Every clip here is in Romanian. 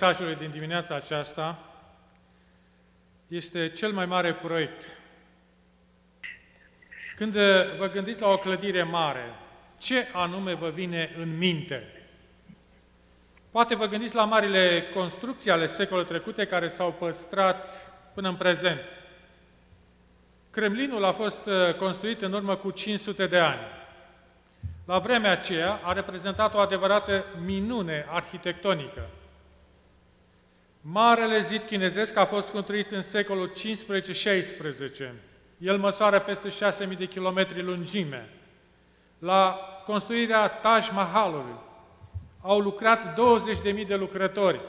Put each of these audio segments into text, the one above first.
Mesajul din dimineața aceasta este cel mai mare proiect. Când vă gândiți la o clădire mare, ce anume vă vine în minte? Poate vă gândiți la marile construcții ale secolului trecute care s-au păstrat până în prezent. Kremlinul a fost uh, construit în urmă cu 500 de ani. La vremea aceea a reprezentat o adevărată minune arhitectonică. Marele zid chinezesc a fost construit în secolul 15-16. El măsoară peste 6.000 de kilometri lungime. La construirea Taj Mahalului au lucrat 20.000 de lucrători,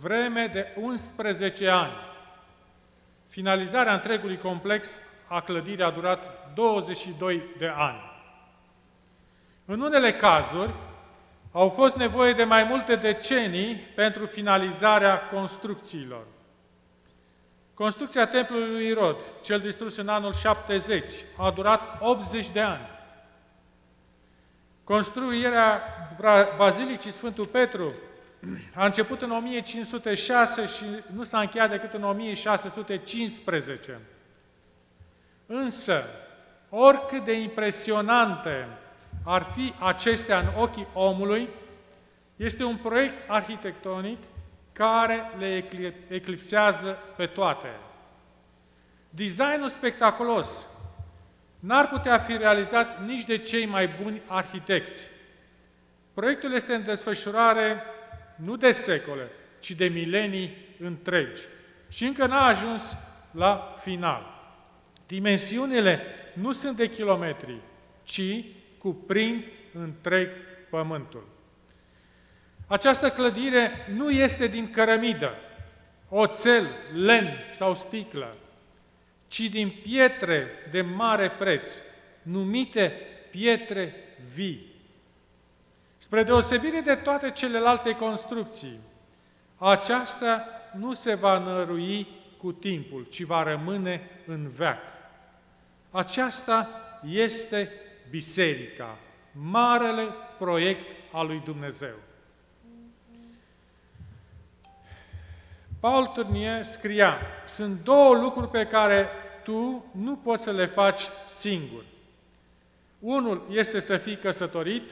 vreme de 11 ani. Finalizarea întregului complex a clădirii a durat 22 de ani. În unele cazuri, au fost nevoie de mai multe decenii pentru finalizarea construcțiilor. Construcția templului lui Irod, cel distrus în anul 70, a durat 80 de ani. Construirea Bazilicii Sfântul Petru a început în 1506 și nu s-a încheiat decât în 1615. Însă, oricât de impresionante ar fi acestea în ochii omului, este un proiect arhitectonic care le eclipsează pe toate. Designul spectaculos n-ar putea fi realizat nici de cei mai buni arhitecți. Proiectul este în desfășurare nu de secole, ci de milenii întregi. Și încă n-a ajuns la final. Dimensiunile nu sunt de kilometri, ci cuprind întreg pământul. Această clădire nu este din cărămidă, oțel, lemn sau sticlă, ci din pietre de mare preț, numite pietre vii. Spre deosebire de toate celelalte construcții, aceasta nu se va nărui cu timpul, ci va rămâne în veac. Aceasta este biserica, marele proiect al lui Dumnezeu. Paul Turnier scria, sunt două lucruri pe care tu nu poți să le faci singur. Unul este să fii căsătorit,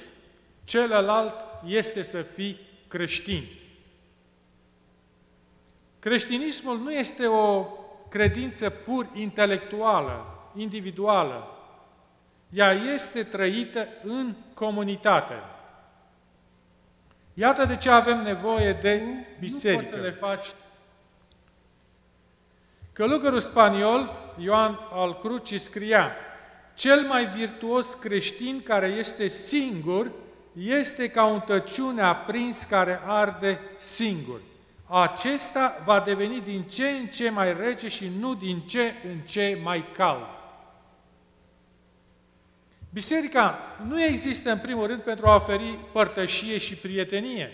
celălalt este să fii creștin. Creștinismul nu este o credință pur intelectuală, individuală, ea este trăită în comunitate. Iată de ce avem nevoie de biserică. Nu poți să le faci. Călugărul spaniol, Ioan al Cruci, scria Cel mai virtuos creștin care este singur este ca un tăciune aprins care arde singur. Acesta va deveni din ce în ce mai rece și nu din ce în ce mai cald. Biserica nu există în primul rând pentru a oferi părtășie și prietenie.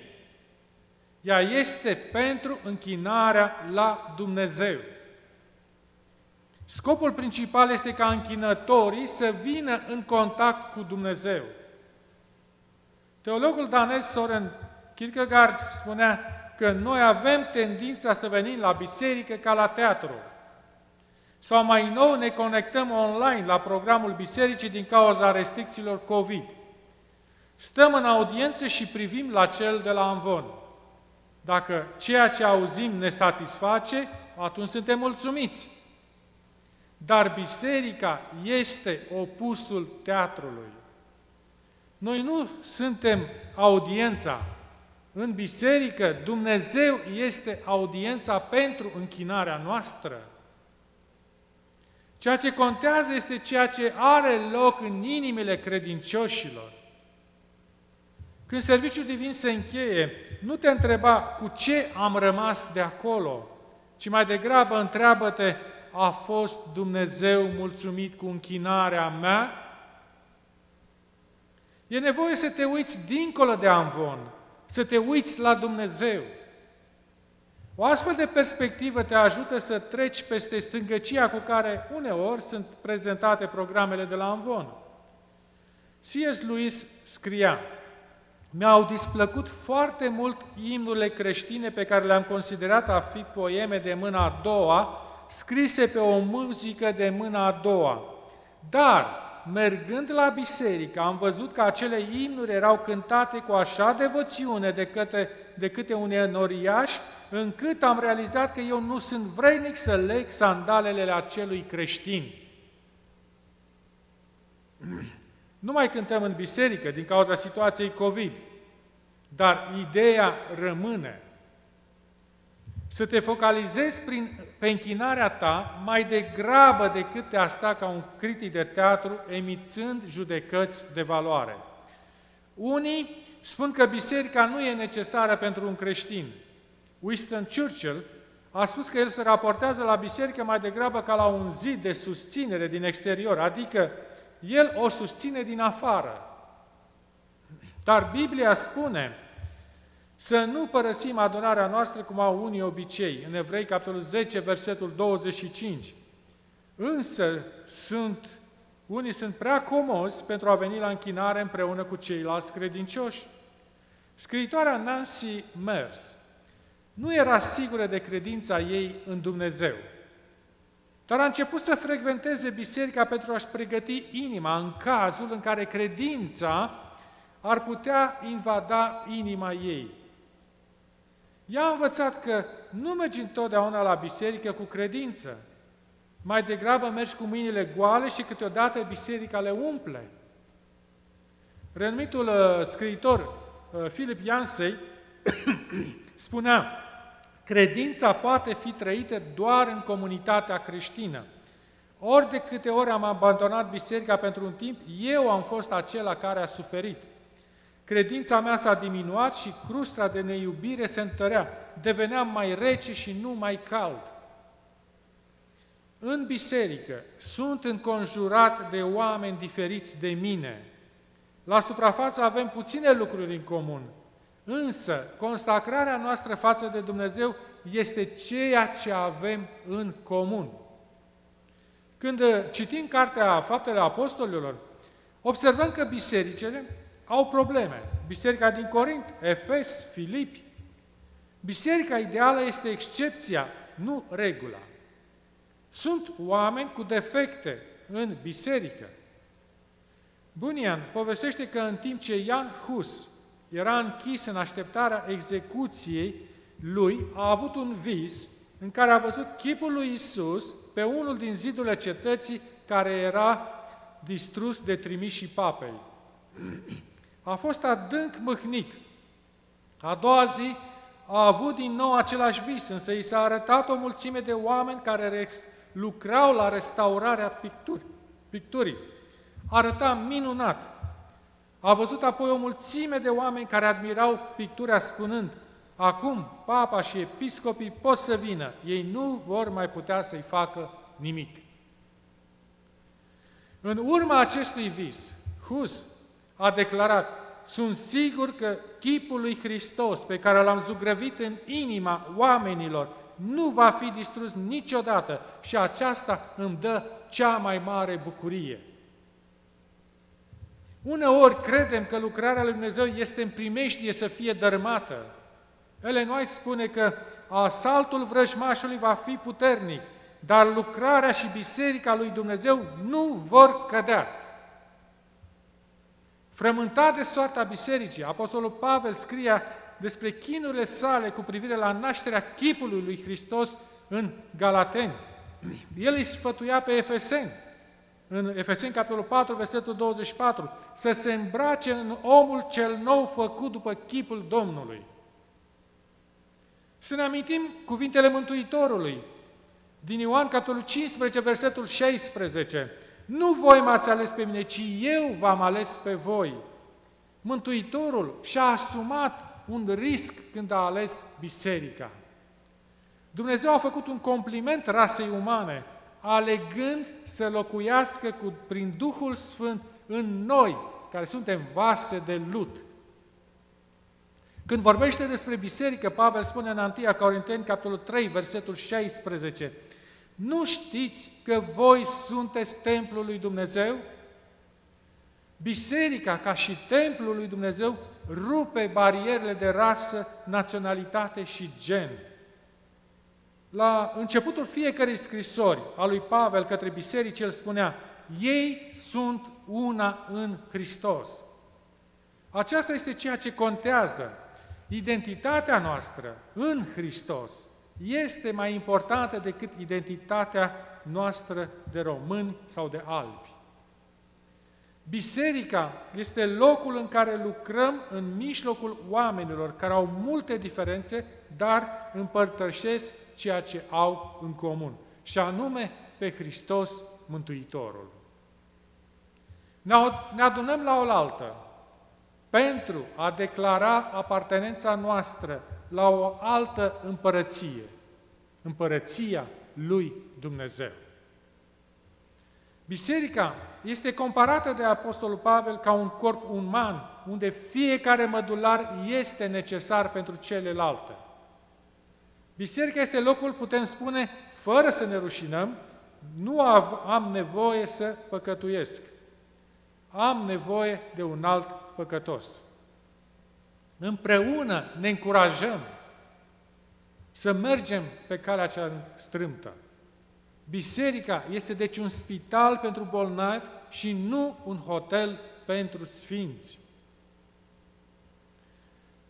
Ea este pentru închinarea la Dumnezeu. Scopul principal este ca închinătorii să vină în contact cu Dumnezeu. Teologul danez Soren Kierkegaard spunea că noi avem tendința să venim la biserică ca la teatru. Sau mai nou ne conectăm online la programul bisericii din cauza restricțiilor COVID. Stăm în audiență și privim la cel de la Amvon. Dacă ceea ce auzim ne satisface, atunci suntem mulțumiți. Dar biserica este opusul teatrului. Noi nu suntem audiența. În biserică, Dumnezeu este audiența pentru închinarea noastră. Ceea ce contează este ceea ce are loc în inimile credincioșilor. Când serviciul divin se încheie, nu te întreba cu ce am rămas de acolo, ci mai degrabă întreabă-te, a fost Dumnezeu mulțumit cu închinarea mea? E nevoie să te uiți dincolo de amvon, să te uiți la Dumnezeu. O astfel de perspectivă te ajută să treci peste stângăcia cu care uneori sunt prezentate programele de la Amvon. C.S. Lewis scria, Mi-au displăcut foarte mult imnurile creștine pe care le-am considerat a fi poeme de mâna a doua, scrise pe o muzică de mâna a doua. Dar, mergând la biserică, am văzut că acele imnuri erau cântate cu așa devoțiune de câte, de câte un enoriaș, încât am realizat că eu nu sunt vrednic să leg sandalele acelui creștin. Nu mai cântăm în biserică din cauza situației COVID, dar ideea rămâne. Să te focalizezi prin, pe închinarea ta mai degrabă decât te a sta ca un critic de teatru emițând judecăți de valoare. Unii spun că biserica nu e necesară pentru un creștin. Winston Churchill a spus că el se raportează la biserică mai degrabă ca la un zid de susținere din exterior, adică el o susține din afară. Dar Biblia spune să nu părăsim adunarea noastră cum au unii obicei. În Evrei, capitolul 10, versetul 25. Însă sunt, unii sunt prea comozi pentru a veni la închinare împreună cu ceilalți credincioși. Scriitoarea Nancy Mers nu era sigură de credința ei în Dumnezeu. Dar a început să frecventeze biserica pentru a-și pregăti inima în cazul în care credința ar putea invada inima ei. Ea a învățat că nu mergi întotdeauna la biserică cu credință, mai degrabă mergi cu mâinile goale și câteodată biserica le umple. Renumitul uh, scriitor uh, Philip Yancey spunea, Credința poate fi trăită doar în comunitatea creștină. Ori de câte ori am abandonat biserica pentru un timp, eu am fost acela care a suferit. Credința mea s-a diminuat și crustra de neiubire se întărea. Deveneam mai rece și nu mai cald. În biserică sunt înconjurat de oameni diferiți de mine. La suprafață avem puține lucruri în comun, Însă, consacrarea noastră față de Dumnezeu este ceea ce avem în comun. Când citim cartea Faptele Apostolilor, observăm că bisericile au probleme. Biserica din Corint, Efes, Filipi. Biserica ideală este excepția, nu regula. Sunt oameni cu defecte în biserică. Bunian povestește că în timp ce Ian Hus era închis în așteptarea execuției lui, a avut un vis în care a văzut chipul lui Isus pe unul din zidurile cetății care era distrus de trimișii papei. A fost adânc mâhnit. A doua zi a avut din nou același vis, însă i s-a arătat o mulțime de oameni care lucrau la restaurarea picturii. picturii. Arăta minunat. A văzut apoi o mulțime de oameni care admirau pictura spunând, acum papa și episcopii pot să vină, ei nu vor mai putea să-i facă nimic. În urma acestui vis, Hus a declarat, sunt sigur că chipul lui Hristos pe care l-am zugrăvit în inima oamenilor nu va fi distrus niciodată și aceasta îmi dă cea mai mare bucurie. Uneori credem că lucrarea lui Dumnezeu este în primeștie să fie dărmată. Ellen White spune că asaltul vrăjmașului va fi puternic, dar lucrarea și biserica lui Dumnezeu nu vor cădea. Frământat de soarta bisericii, Apostolul Pavel scria despre chinurile sale cu privire la nașterea chipului lui Hristos în Galateni. El îi sfătuia pe Efeseni în Efeseni, capitolul 4, versetul 24, să se îmbrace în omul cel nou făcut după chipul Domnului. Să ne amintim cuvintele Mântuitorului din Ioan, capitolul 15, versetul 16. Nu voi m-ați ales pe mine, ci eu v-am ales pe voi. Mântuitorul și-a asumat un risc când a ales biserica. Dumnezeu a făcut un compliment rasei umane, alegând să locuiască cu, prin Duhul Sfânt în noi, care suntem vase de lut. Când vorbește despre biserică, Pavel spune în 1 Corinteni, capitolul 3, versetul 16, Nu știți că voi sunteți templul lui Dumnezeu? Biserica, ca și templul lui Dumnezeu, rupe barierele de rasă, naționalitate și gen. La începutul fiecărei scrisori a lui Pavel către biserici, el spunea, ei sunt una în Hristos. Aceasta este ceea ce contează. Identitatea noastră în Hristos este mai importantă decât identitatea noastră de români sau de albi. Biserica este locul în care lucrăm în mijlocul oamenilor care au multe diferențe, dar împărtășesc ceea ce au în comun, și anume pe Hristos Mântuitorul. Ne adunăm la oaltă pentru a declara apartenența noastră la o altă împărăție, împărăția lui Dumnezeu. Biserica este comparată de Apostolul Pavel ca un corp uman, unde fiecare mădular este necesar pentru celelalte. Biserica este locul, putem spune, fără să ne rușinăm, nu am nevoie să păcătuiesc. Am nevoie de un alt păcătos. Împreună ne încurajăm să mergem pe calea cea strâmtă. Biserica este deci un spital pentru bolnavi și nu un hotel pentru sfinți.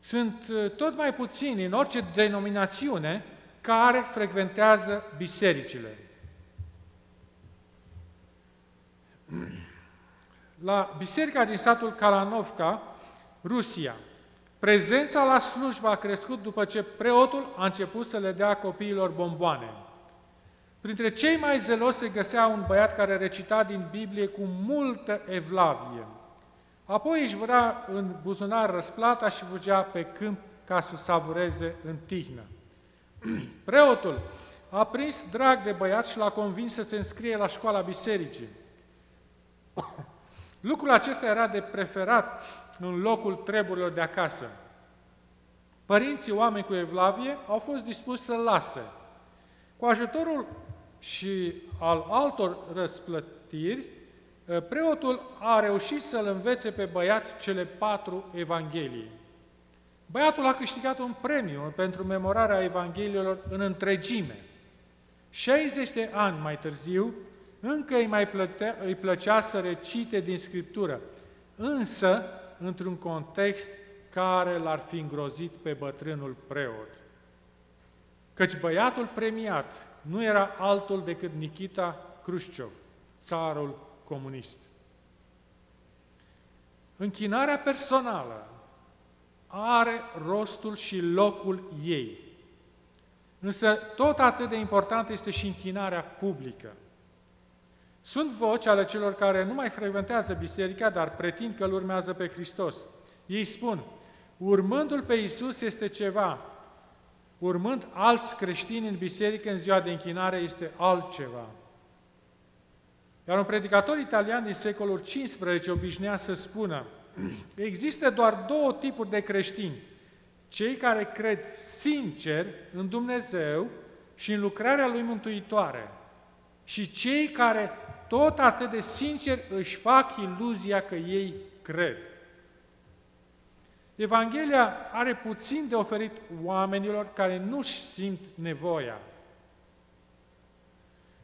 Sunt uh, tot mai puțini în orice denominațiune care frecventează bisericile. La biserica din satul Kalanovka, Rusia, prezența la slujbă a crescut după ce preotul a început să le dea copiilor bomboane. Printre cei mai zeloși se găsea un băiat care recita din Biblie cu multă evlavie. Apoi își vrea în buzunar răsplata și fugea pe câmp ca să savureze în tihnă. Preotul a prins drag de băiat și l-a convins să se înscrie la școala bisericii. Lucrul acesta era de preferat în locul treburilor de acasă. Părinții, oameni cu evlavie, au fost dispuși să-l lase. Cu ajutorul și al altor răsplătiri, eh, preotul a reușit să-l învețe pe băiat cele patru evanghelii. Băiatul a câștigat un premiu pentru memorarea evangheliilor în întregime. 60 de ani mai târziu, încă îi mai plătea, îi plăcea să recite din Scriptură, însă într-un context care l-ar fi îngrozit pe bătrânul preot. Căci băiatul premiat nu era altul decât Nikita Khrushchev, țarul comunist. Închinarea personală are rostul și locul ei. Însă tot atât de important este și închinarea publică. Sunt voci ale celor care nu mai frecventează biserica, dar pretind că îl urmează pe Hristos. Ei spun, urmându-L pe Isus este ceva, urmând alți creștini în biserică în ziua de închinare este altceva. Iar un predicator italian din secolul XV obișnuia să spună, există doar două tipuri de creștini, cei care cred sincer în Dumnezeu și în lucrarea Lui Mântuitoare și cei care tot atât de sincer își fac iluzia că ei cred. Evanghelia are puțin de oferit oamenilor care nu-și simt nevoia.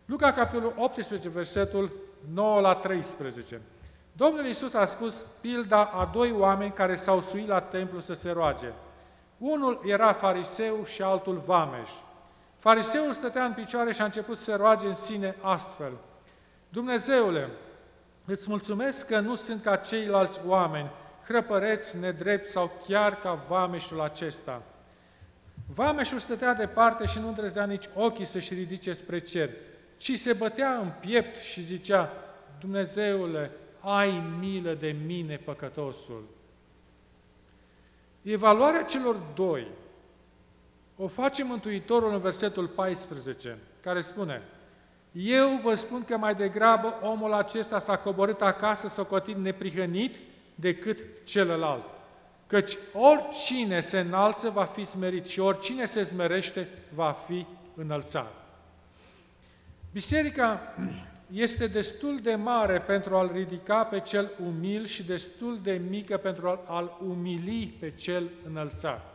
Luca, capitolul 18, versetul 9 la 13. Domnul Iisus a spus pilda a doi oameni care s-au suit la templu să se roage. Unul era fariseu și altul vameș. Fariseul stătea în picioare și a început să se roage în sine astfel. Dumnezeule, îți mulțumesc că nu sunt ca ceilalți oameni, hrăpăreți, nedrepti sau chiar ca vameșul acesta. Vameșul stătea departe și nu îndrăznea nici ochii să-și ridice spre cer, ci se bătea în piept și zicea, Dumnezeule, ai milă de mine, păcătosul. Evaluarea celor doi o face Mântuitorul în versetul 14, care spune, Eu vă spun că mai degrabă omul acesta s-a coborât acasă socotit neprihănit decât celălalt. Căci oricine se înalță va fi smerit și oricine se smerește va fi înălțat. Biserica este destul de mare pentru a-l ridica pe cel umil și destul de mică pentru a-l umili pe cel înălțat.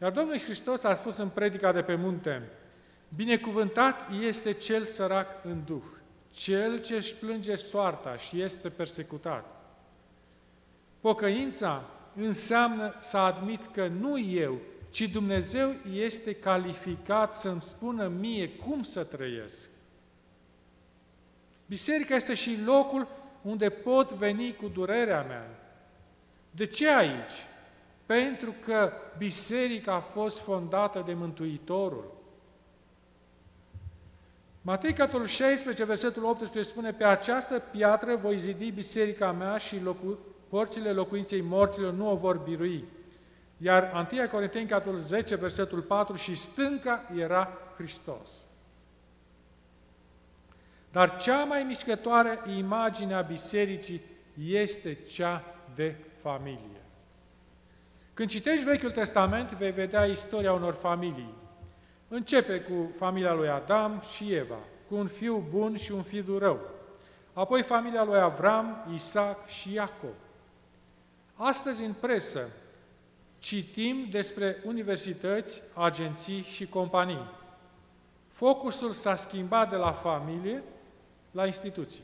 Iar Domnul Hristos a spus în predica de pe munte, Binecuvântat este cel sărac în duh, cel ce își plânge soarta și este persecutat. Pocăința înseamnă să admit că nu eu, ci Dumnezeu este calificat să-mi spună mie cum să trăiesc. Biserica este și locul unde pot veni cu durerea mea. De ce aici? Pentru că biserica a fost fondată de Mântuitorul. Matei, capitolul 16, versetul 18 spune, Pe această piatră voi zidi biserica mea și locu- porțile locuinței morților nu o vor birui. Iar 1 Corinteni, capitolul 10, versetul 4, și stânca era Hristos. Dar cea mai mișcătoare imagine a bisericii este cea de familie. Când citești Vechiul Testament, vei vedea istoria unor familii. Începe cu familia lui Adam și Eva, cu un fiu bun și un fiu rău. Apoi familia lui Avram, Isaac și Iacob. Astăzi în presă citim despre universități, agenții și companii. Focusul s-a schimbat de la familie la instituții.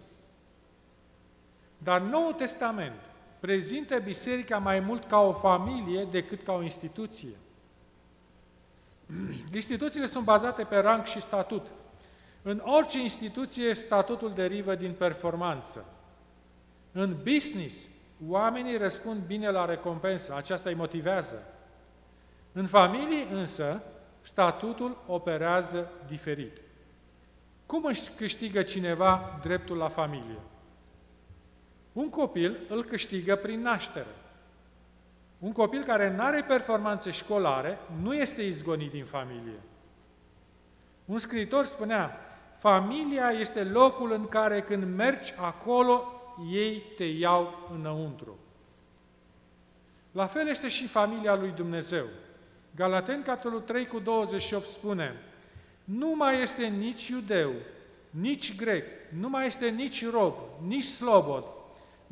Dar Noul Testament prezintă biserica mai mult ca o familie decât ca o instituție. Instituțiile sunt bazate pe rang și statut. În orice instituție, statutul derivă din performanță. În business, oamenii răspund bine la recompensă, aceasta îi motivează. În familie însă, statutul operează diferit. Cum își câștigă cineva dreptul la familie? Un copil îl câștigă prin naștere. Un copil care nu are performanțe școlare nu este izgonit din familie. Un scriitor spunea, familia este locul în care când mergi acolo, ei te iau înăuntru. La fel este și familia lui Dumnezeu. Galaten, capitolul 3 cu 28 spune, nu mai este nici iudeu, nici grec, nu mai este nici rob, nici slobod,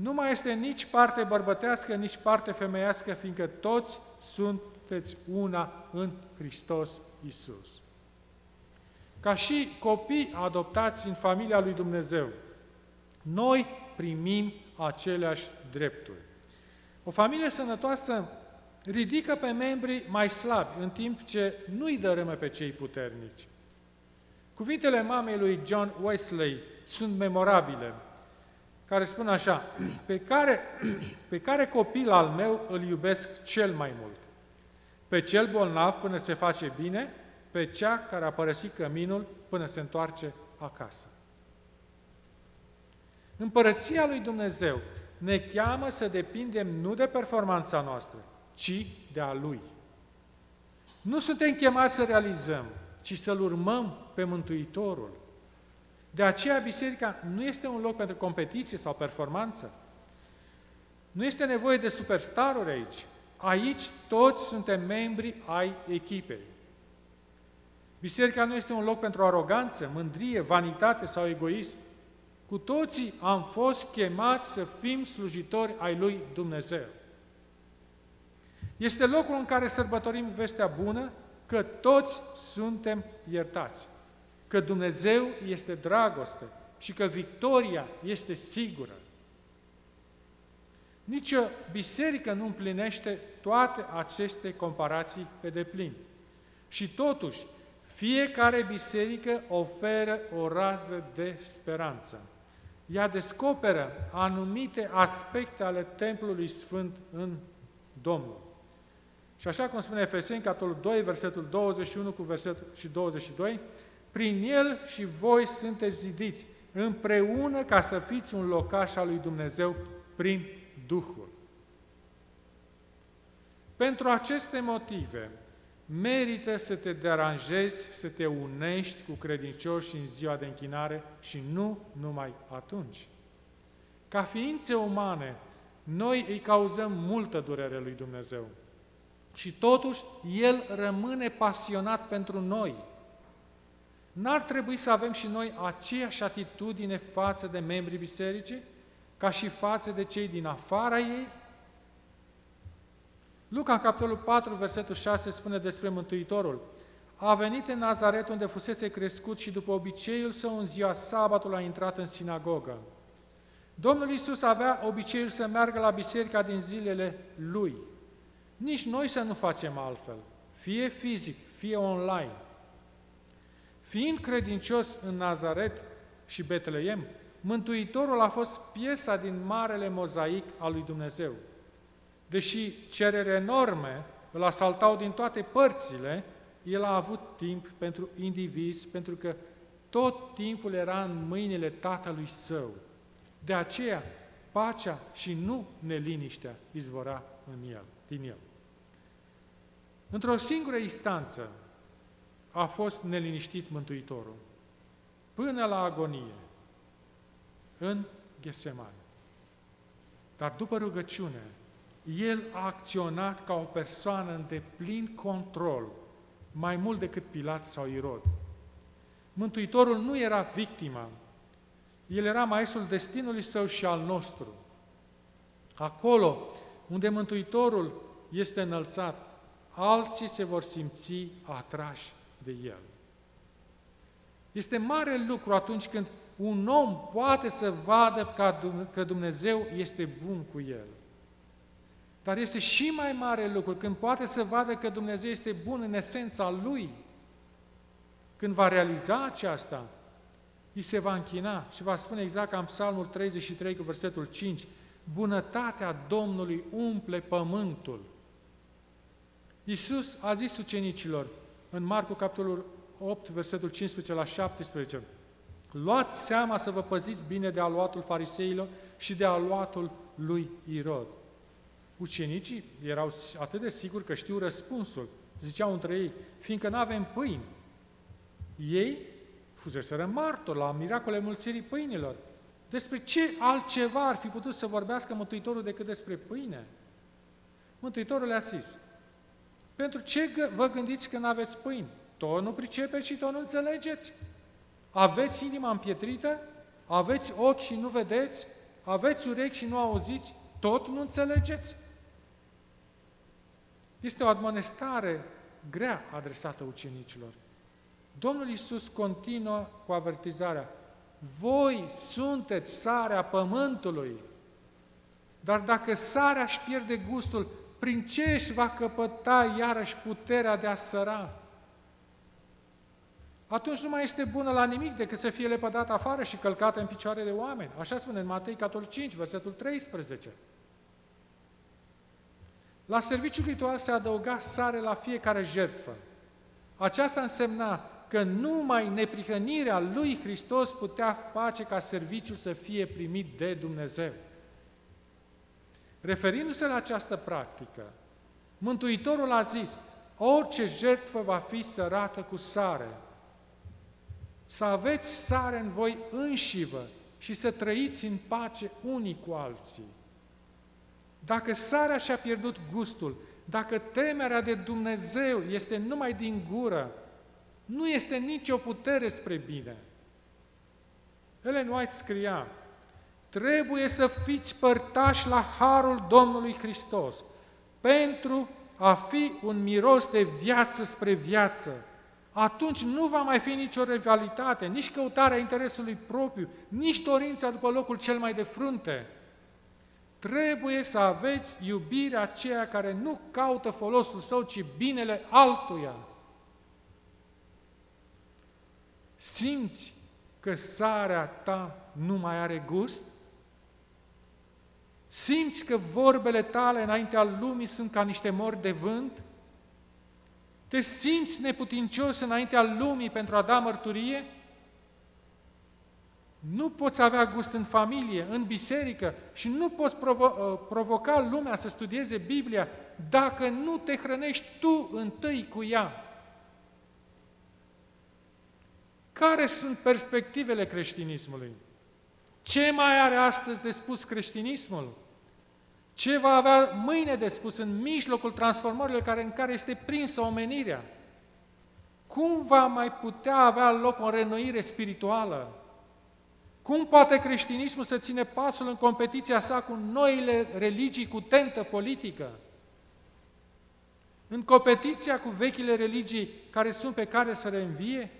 nu mai este nici parte bărbătească, nici parte femeiască, fiindcă toți sunteți una în Hristos Isus. Ca și copii adoptați în familia lui Dumnezeu, noi primim aceleași drepturi. O familie sănătoasă ridică pe membrii mai slabi, în timp ce nu îi dărâmă pe cei puternici. Cuvintele mamei lui John Wesley sunt memorabile, care spun așa, pe care, pe care copil al meu îl iubesc cel mai mult? Pe cel bolnav până se face bine, pe cea care a părăsit căminul până se întoarce acasă. Împărăția lui Dumnezeu ne cheamă să depindem nu de performanța noastră, ci de a Lui. Nu suntem chemați să realizăm, ci să-L urmăm pe Mântuitorul. De aceea biserica nu este un loc pentru competiție sau performanță. Nu este nevoie de superstaruri aici. Aici toți suntem membri ai echipei. Biserica nu este un loc pentru aroganță, mândrie, vanitate sau egoism. Cu toții am fost chemați să fim slujitori ai lui Dumnezeu. Este locul în care sărbătorim vestea bună că toți suntem iertați, că Dumnezeu este dragoste și că victoria este sigură. Nici o biserică nu împlinește toate aceste comparații pe deplin. Și totuși, fiecare biserică oferă o rază de speranță. Ea descoperă anumite aspecte ale templului sfânt în Domnul. Și așa cum spune Efeseni, capitolul 2, versetul 21 cu versetul și 22, prin el și voi sunteți zidiți împreună ca să fiți un locaș al lui Dumnezeu prin Duhul. Pentru aceste motive, merită să te deranjezi, să te unești cu credincioși în ziua de închinare și nu numai atunci. Ca ființe umane, noi îi cauzăm multă durere lui Dumnezeu. Și totuși, El rămâne pasionat pentru noi. N-ar trebui să avem și noi aceeași atitudine față de membrii bisericii, ca și față de cei din afara ei? Luca, în capitolul 4, versetul 6, spune despre Mântuitorul. A venit în Nazaret unde fusese crescut și după obiceiul său în ziua sabatul a intrat în sinagogă. Domnul Isus avea obiceiul să meargă la biserica din zilele lui. Nici noi să nu facem altfel, fie fizic, fie online. Fiind credincios în Nazaret și Betleem, Mântuitorul a fost piesa din marele mozaic al lui Dumnezeu. Deși cerere enorme îl asaltau din toate părțile, el a avut timp pentru indivizi, pentru că tot timpul era în mâinile Tatălui Său. De aceea, pacea și nu neliniștea izvora în el, din el. Într-o singură instanță a fost neliniștit Mântuitorul, până la agonie, în Ghesemani. Dar după rugăciune, el a acționat ca o persoană în deplin control, mai mult decât Pilat sau Irod. Mântuitorul nu era victima, el era maestrul destinului său și al nostru. Acolo unde Mântuitorul este înălțat, alții se vor simți atrași de El. Este mare lucru atunci când un om poate să vadă că Dumnezeu este bun cu el. Dar este și mai mare lucru când poate să vadă că Dumnezeu este bun în esența Lui. Când va realiza aceasta, îi se va închina și va spune exact ca în Psalmul 33 cu versetul 5, Bunătatea Domnului umple pământul. Iisus a zis ucenicilor în Marcu capitolul 8, versetul 15 la 17, Luați seama să vă păziți bine de aluatul fariseilor și de aluatul lui Irod. Ucenicii erau atât de siguri că știu răspunsul. Ziceau între ei, fiindcă nu avem pâini. Ei fuseseră martori la miracole mulțirii pâinilor. Despre ce altceva ar fi putut să vorbească Mântuitorul decât despre pâine? Mântuitorul le-a zis, pentru ce vă gândiți când aveți pâini? Tot nu pricepeți și tot nu înțelegeți? Aveți inima împietrită? Aveți ochi și nu vedeți? Aveți urechi și nu auziți? Tot nu înțelegeți? Este o admonestare grea adresată ucenicilor. Domnul Iisus continuă cu avertizarea. Voi sunteți sarea pământului, dar dacă sarea își pierde gustul, prin ce își va căpăta iarăși puterea de a săra? Atunci nu mai este bună la nimic decât să fie lepădată afară și călcată în picioare de oameni. Așa spune în Matei capitolul 5, versetul 13. La serviciul ritual se adăuga sare la fiecare jertfă. Aceasta însemna că numai neprihănirea lui Hristos putea face ca serviciul să fie primit de Dumnezeu. Referindu-se la această practică, Mântuitorul a zis, orice jertfă va fi sărată cu sare. Să aveți sare în voi înșivă și să trăiți în pace unii cu alții. Dacă sarea și-a pierdut gustul, dacă temerea de Dumnezeu este numai din gură, nu este nicio putere spre bine. Ellen White scria, trebuie să fiți părtași la harul Domnului Hristos pentru a fi un miros de viață spre viață. Atunci nu va mai fi nicio rivalitate, nici căutarea interesului propriu, nici dorința după locul cel mai de frunte. Trebuie să aveți iubirea aceea care nu caută folosul său, ci binele altuia. Simți că sarea ta nu mai are gust? Simți că vorbele tale înaintea lumii sunt ca niște mori de vânt? Te simți neputincios înaintea lumii pentru a da mărturie? Nu poți avea gust în familie, în biserică și nu poți provo- uh, provoca lumea să studieze Biblia dacă nu te hrănești tu întâi cu ea. Care sunt perspectivele creștinismului? Ce mai are astăzi de spus creștinismul? Ce va avea mâine de spus în mijlocul transformărilor care, în care este prinsă omenirea? cum va mai putea avea loc o renoire spirituală? Cum poate creștinismul să ține pasul în competiția sa cu noile religii cu tentă politică? În competiția cu vechile religii care sunt pe care să reînvie?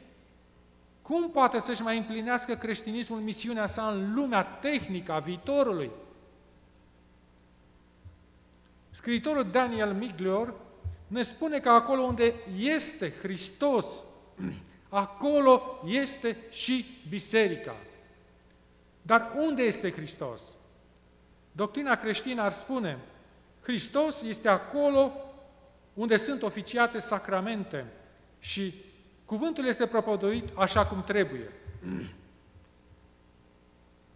Cum poate să-și mai împlinească creștinismul misiunea sa în lumea tehnică a viitorului? Scriitorul Daniel Miglior ne spune că acolo unde este Hristos, acolo este și biserica. Dar unde este Hristos? Doctrina creștină ar spune, Hristos este acolo unde sunt oficiate sacramente și cuvântul este propovăduit așa cum trebuie.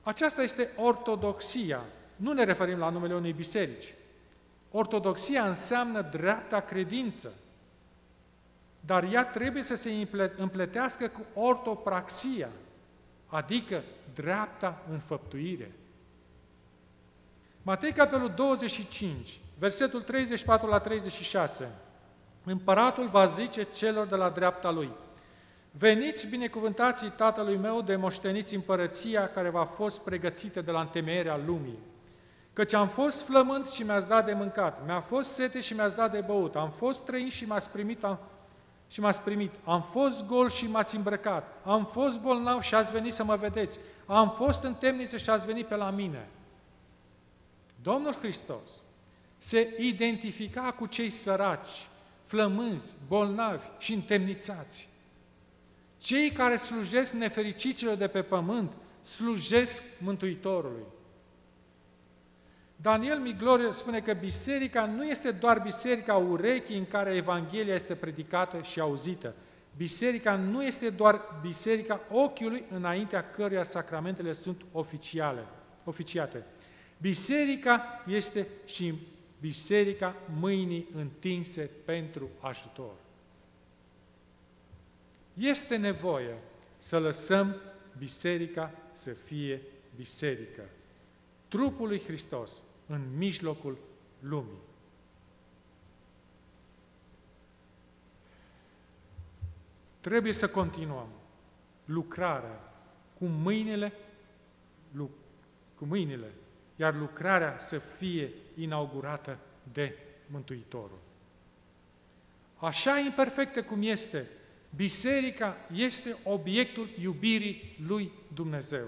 Aceasta este ortodoxia. Nu ne referim la numele unei biserici. Ortodoxia înseamnă dreapta credință, dar ea trebuie să se împletească cu ortopraxia, adică dreapta înfăptuire. Matei, capitolul 25, versetul 34 la 36. Împăratul va zice celor de la dreapta lui, Veniți binecuvântații tatălui meu de moșteniți împărăția care v-a fost pregătită de la întemeierea lumii. Căci am fost flământ și mi-ați dat de mâncat, mi-a fost sete și mi-ați dat de băut, am fost trăin și m-ați primit, am, și m-ați primit, am fost gol și m-ați îmbrăcat, am fost bolnav și ați venit să mă vedeți, am fost în temniță și ați venit pe la mine. Domnul Hristos se identifica cu cei săraci, flămânzi, bolnavi și întemnițați. Cei care slujesc nefericicilor de pe pământ slujesc Mântuitorului. Daniel Miglor spune că biserica nu este doar biserica urechii în care Evanghelia este predicată și auzită. Biserica nu este doar biserica ochiului înaintea căruia sacramentele sunt oficiale, oficiate. Biserica este și biserica mâinii întinse pentru ajutor. Este nevoie să lăsăm biserica să fie biserică. Trupul lui Hristos în mijlocul lumii. Trebuie să continuăm lucrarea cu mâinile, lu, cu mâinile, iar lucrarea să fie inaugurată de Mântuitorul. Așa imperfectă cum este, biserica este obiectul iubirii lui Dumnezeu.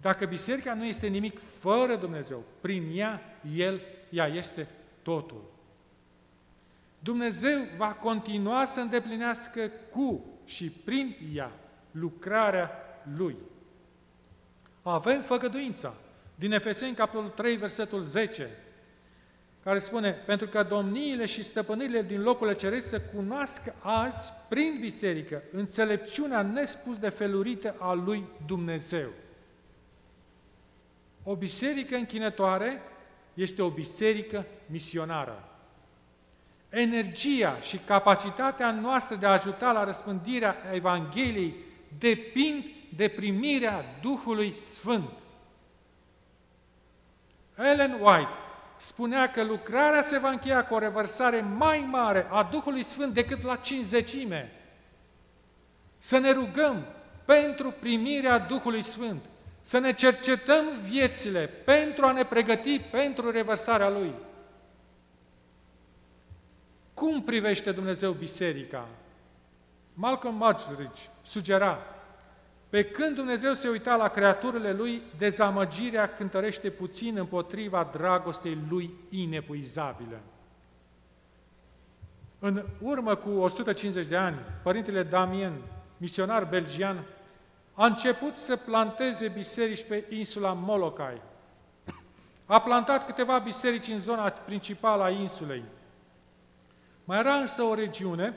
Dacă biserica nu este nimic fără Dumnezeu, prin ea, El, ea este totul. Dumnezeu va continua să îndeplinească cu și prin ea lucrarea Lui. Avem făgăduința din Efeseni, capitolul 3, versetul 10, care spune, pentru că domniile și stăpânirile din locurile cerești să cunoască azi, prin biserică, înțelepciunea nespus de felurită a lui Dumnezeu. O biserică închinătoare este o biserică misionară. Energia și capacitatea noastră de a ajuta la răspândirea Evangheliei depind de primirea Duhului Sfânt. Ellen White spunea că lucrarea se va încheia cu o revărsare mai mare a Duhului Sfânt decât la cinzecime. Să ne rugăm pentru primirea Duhului Sfânt să ne cercetăm viețile pentru a ne pregăti pentru revărsarea Lui. Cum privește Dumnezeu biserica? Malcolm Muggeridge sugera, pe când Dumnezeu se uita la creaturile Lui, dezamăgirea cântărește puțin împotriva dragostei Lui inepuizabilă. În urmă cu 150 de ani, Părintele Damien, misionar belgian, a început să planteze biserici pe insula Molokai. A plantat câteva biserici în zona principală a insulei. Mai era însă o regiune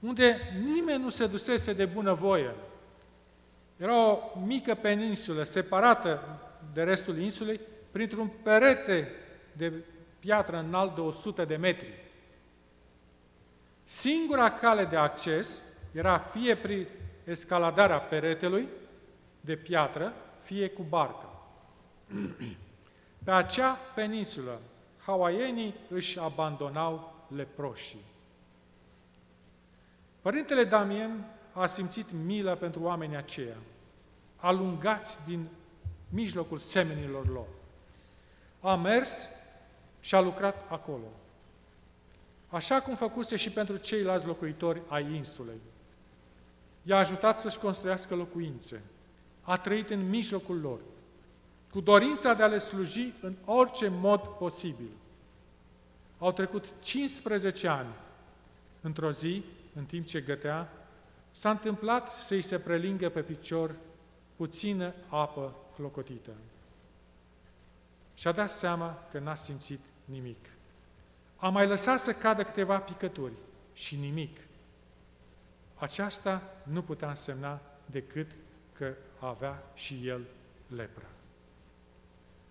unde nimeni nu se dusese de bunăvoie. Era o mică peninsulă separată de restul insulei printr-un perete de piatră înalt de 100 de metri. Singura cale de acces era fie prin escaladarea peretelui de piatră, fie cu barcă. Pe acea peninsulă, hawaienii își abandonau leproșii. Părintele Damien a simțit milă pentru oamenii aceia, alungați din mijlocul semenilor lor. A mers și a lucrat acolo. Așa cum făcuse și pentru ceilalți locuitori ai insulei. I-a ajutat să-și construiască locuințe. A trăit în mijlocul lor, cu dorința de a le sluji în orice mod posibil. Au trecut 15 ani. Într-o zi, în timp ce gătea, s-a întâmplat să-i se prelingă pe picior puțină apă clocotită. Și-a dat seama că n-a simțit nimic. A mai lăsat să cadă câteva picături și nimic. Aceasta nu putea însemna decât că avea și el lepra.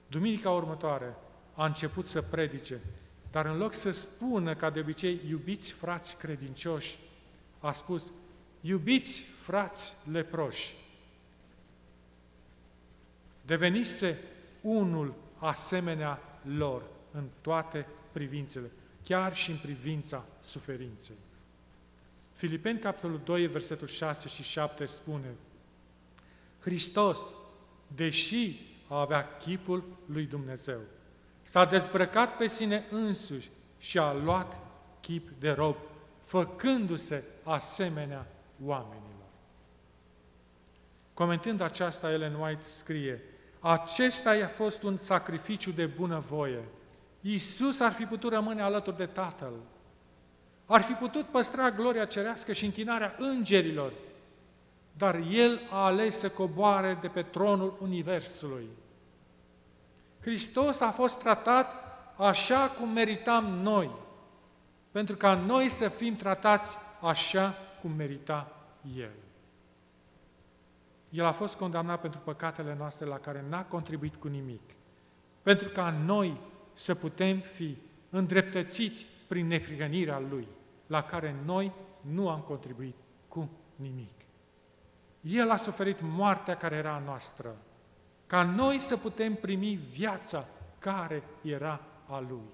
Duminica următoare a început să predice, dar în loc să spună ca de obicei, iubiți frați credincioși, a spus, iubiți frați leproși. Devenise unul asemenea lor în toate privințele, chiar și în privința suferinței. Filipeni, capitolul 2, versetul 6 și 7 spune Hristos, deși a avea chipul lui Dumnezeu, s-a dezbrăcat pe sine însuși și a luat chip de rob, făcându-se asemenea oamenilor. Comentând aceasta, Ellen White scrie, acesta i-a fost un sacrificiu de bunăvoie. Iisus ar fi putut rămâne alături de Tatăl, ar fi putut păstra gloria cerească și închinarea îngerilor, dar El a ales să coboare de pe tronul Universului. Hristos a fost tratat așa cum meritam noi, pentru ca noi să fim tratați așa cum merita El. El a fost condamnat pentru păcatele noastre la care n-a contribuit cu nimic, pentru ca noi să putem fi îndreptățiți prin neprihănirea Lui, la care noi nu am contribuit cu nimic. El a suferit moartea care era a noastră, ca noi să putem primi viața care era a Lui.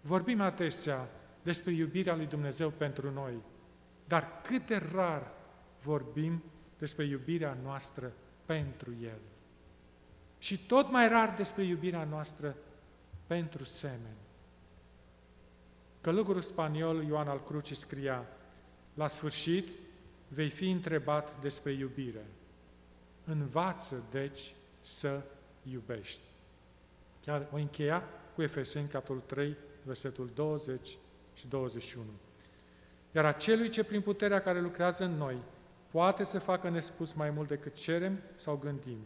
Vorbim atestea despre iubirea lui Dumnezeu pentru noi, dar cât de rar vorbim despre iubirea noastră pentru El. Și tot mai rar despre iubirea noastră pentru semeni. Călugărul spaniol Ioan al Cruci scria, la sfârșit vei fi întrebat despre iubire. Învață, deci, să iubești. Chiar o încheia cu Efeseni, capitolul 3, versetul 20 și 21 iar acelui ce prin puterea care lucrează în noi poate să facă nespus mai mult decât cerem sau gândim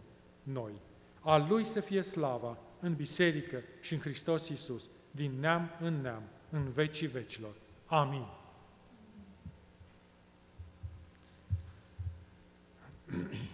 noi. A Lui să fie slava în biserică și în Hristos Iisus, din neam în neam, în vecii vecilor. Amin. Amin.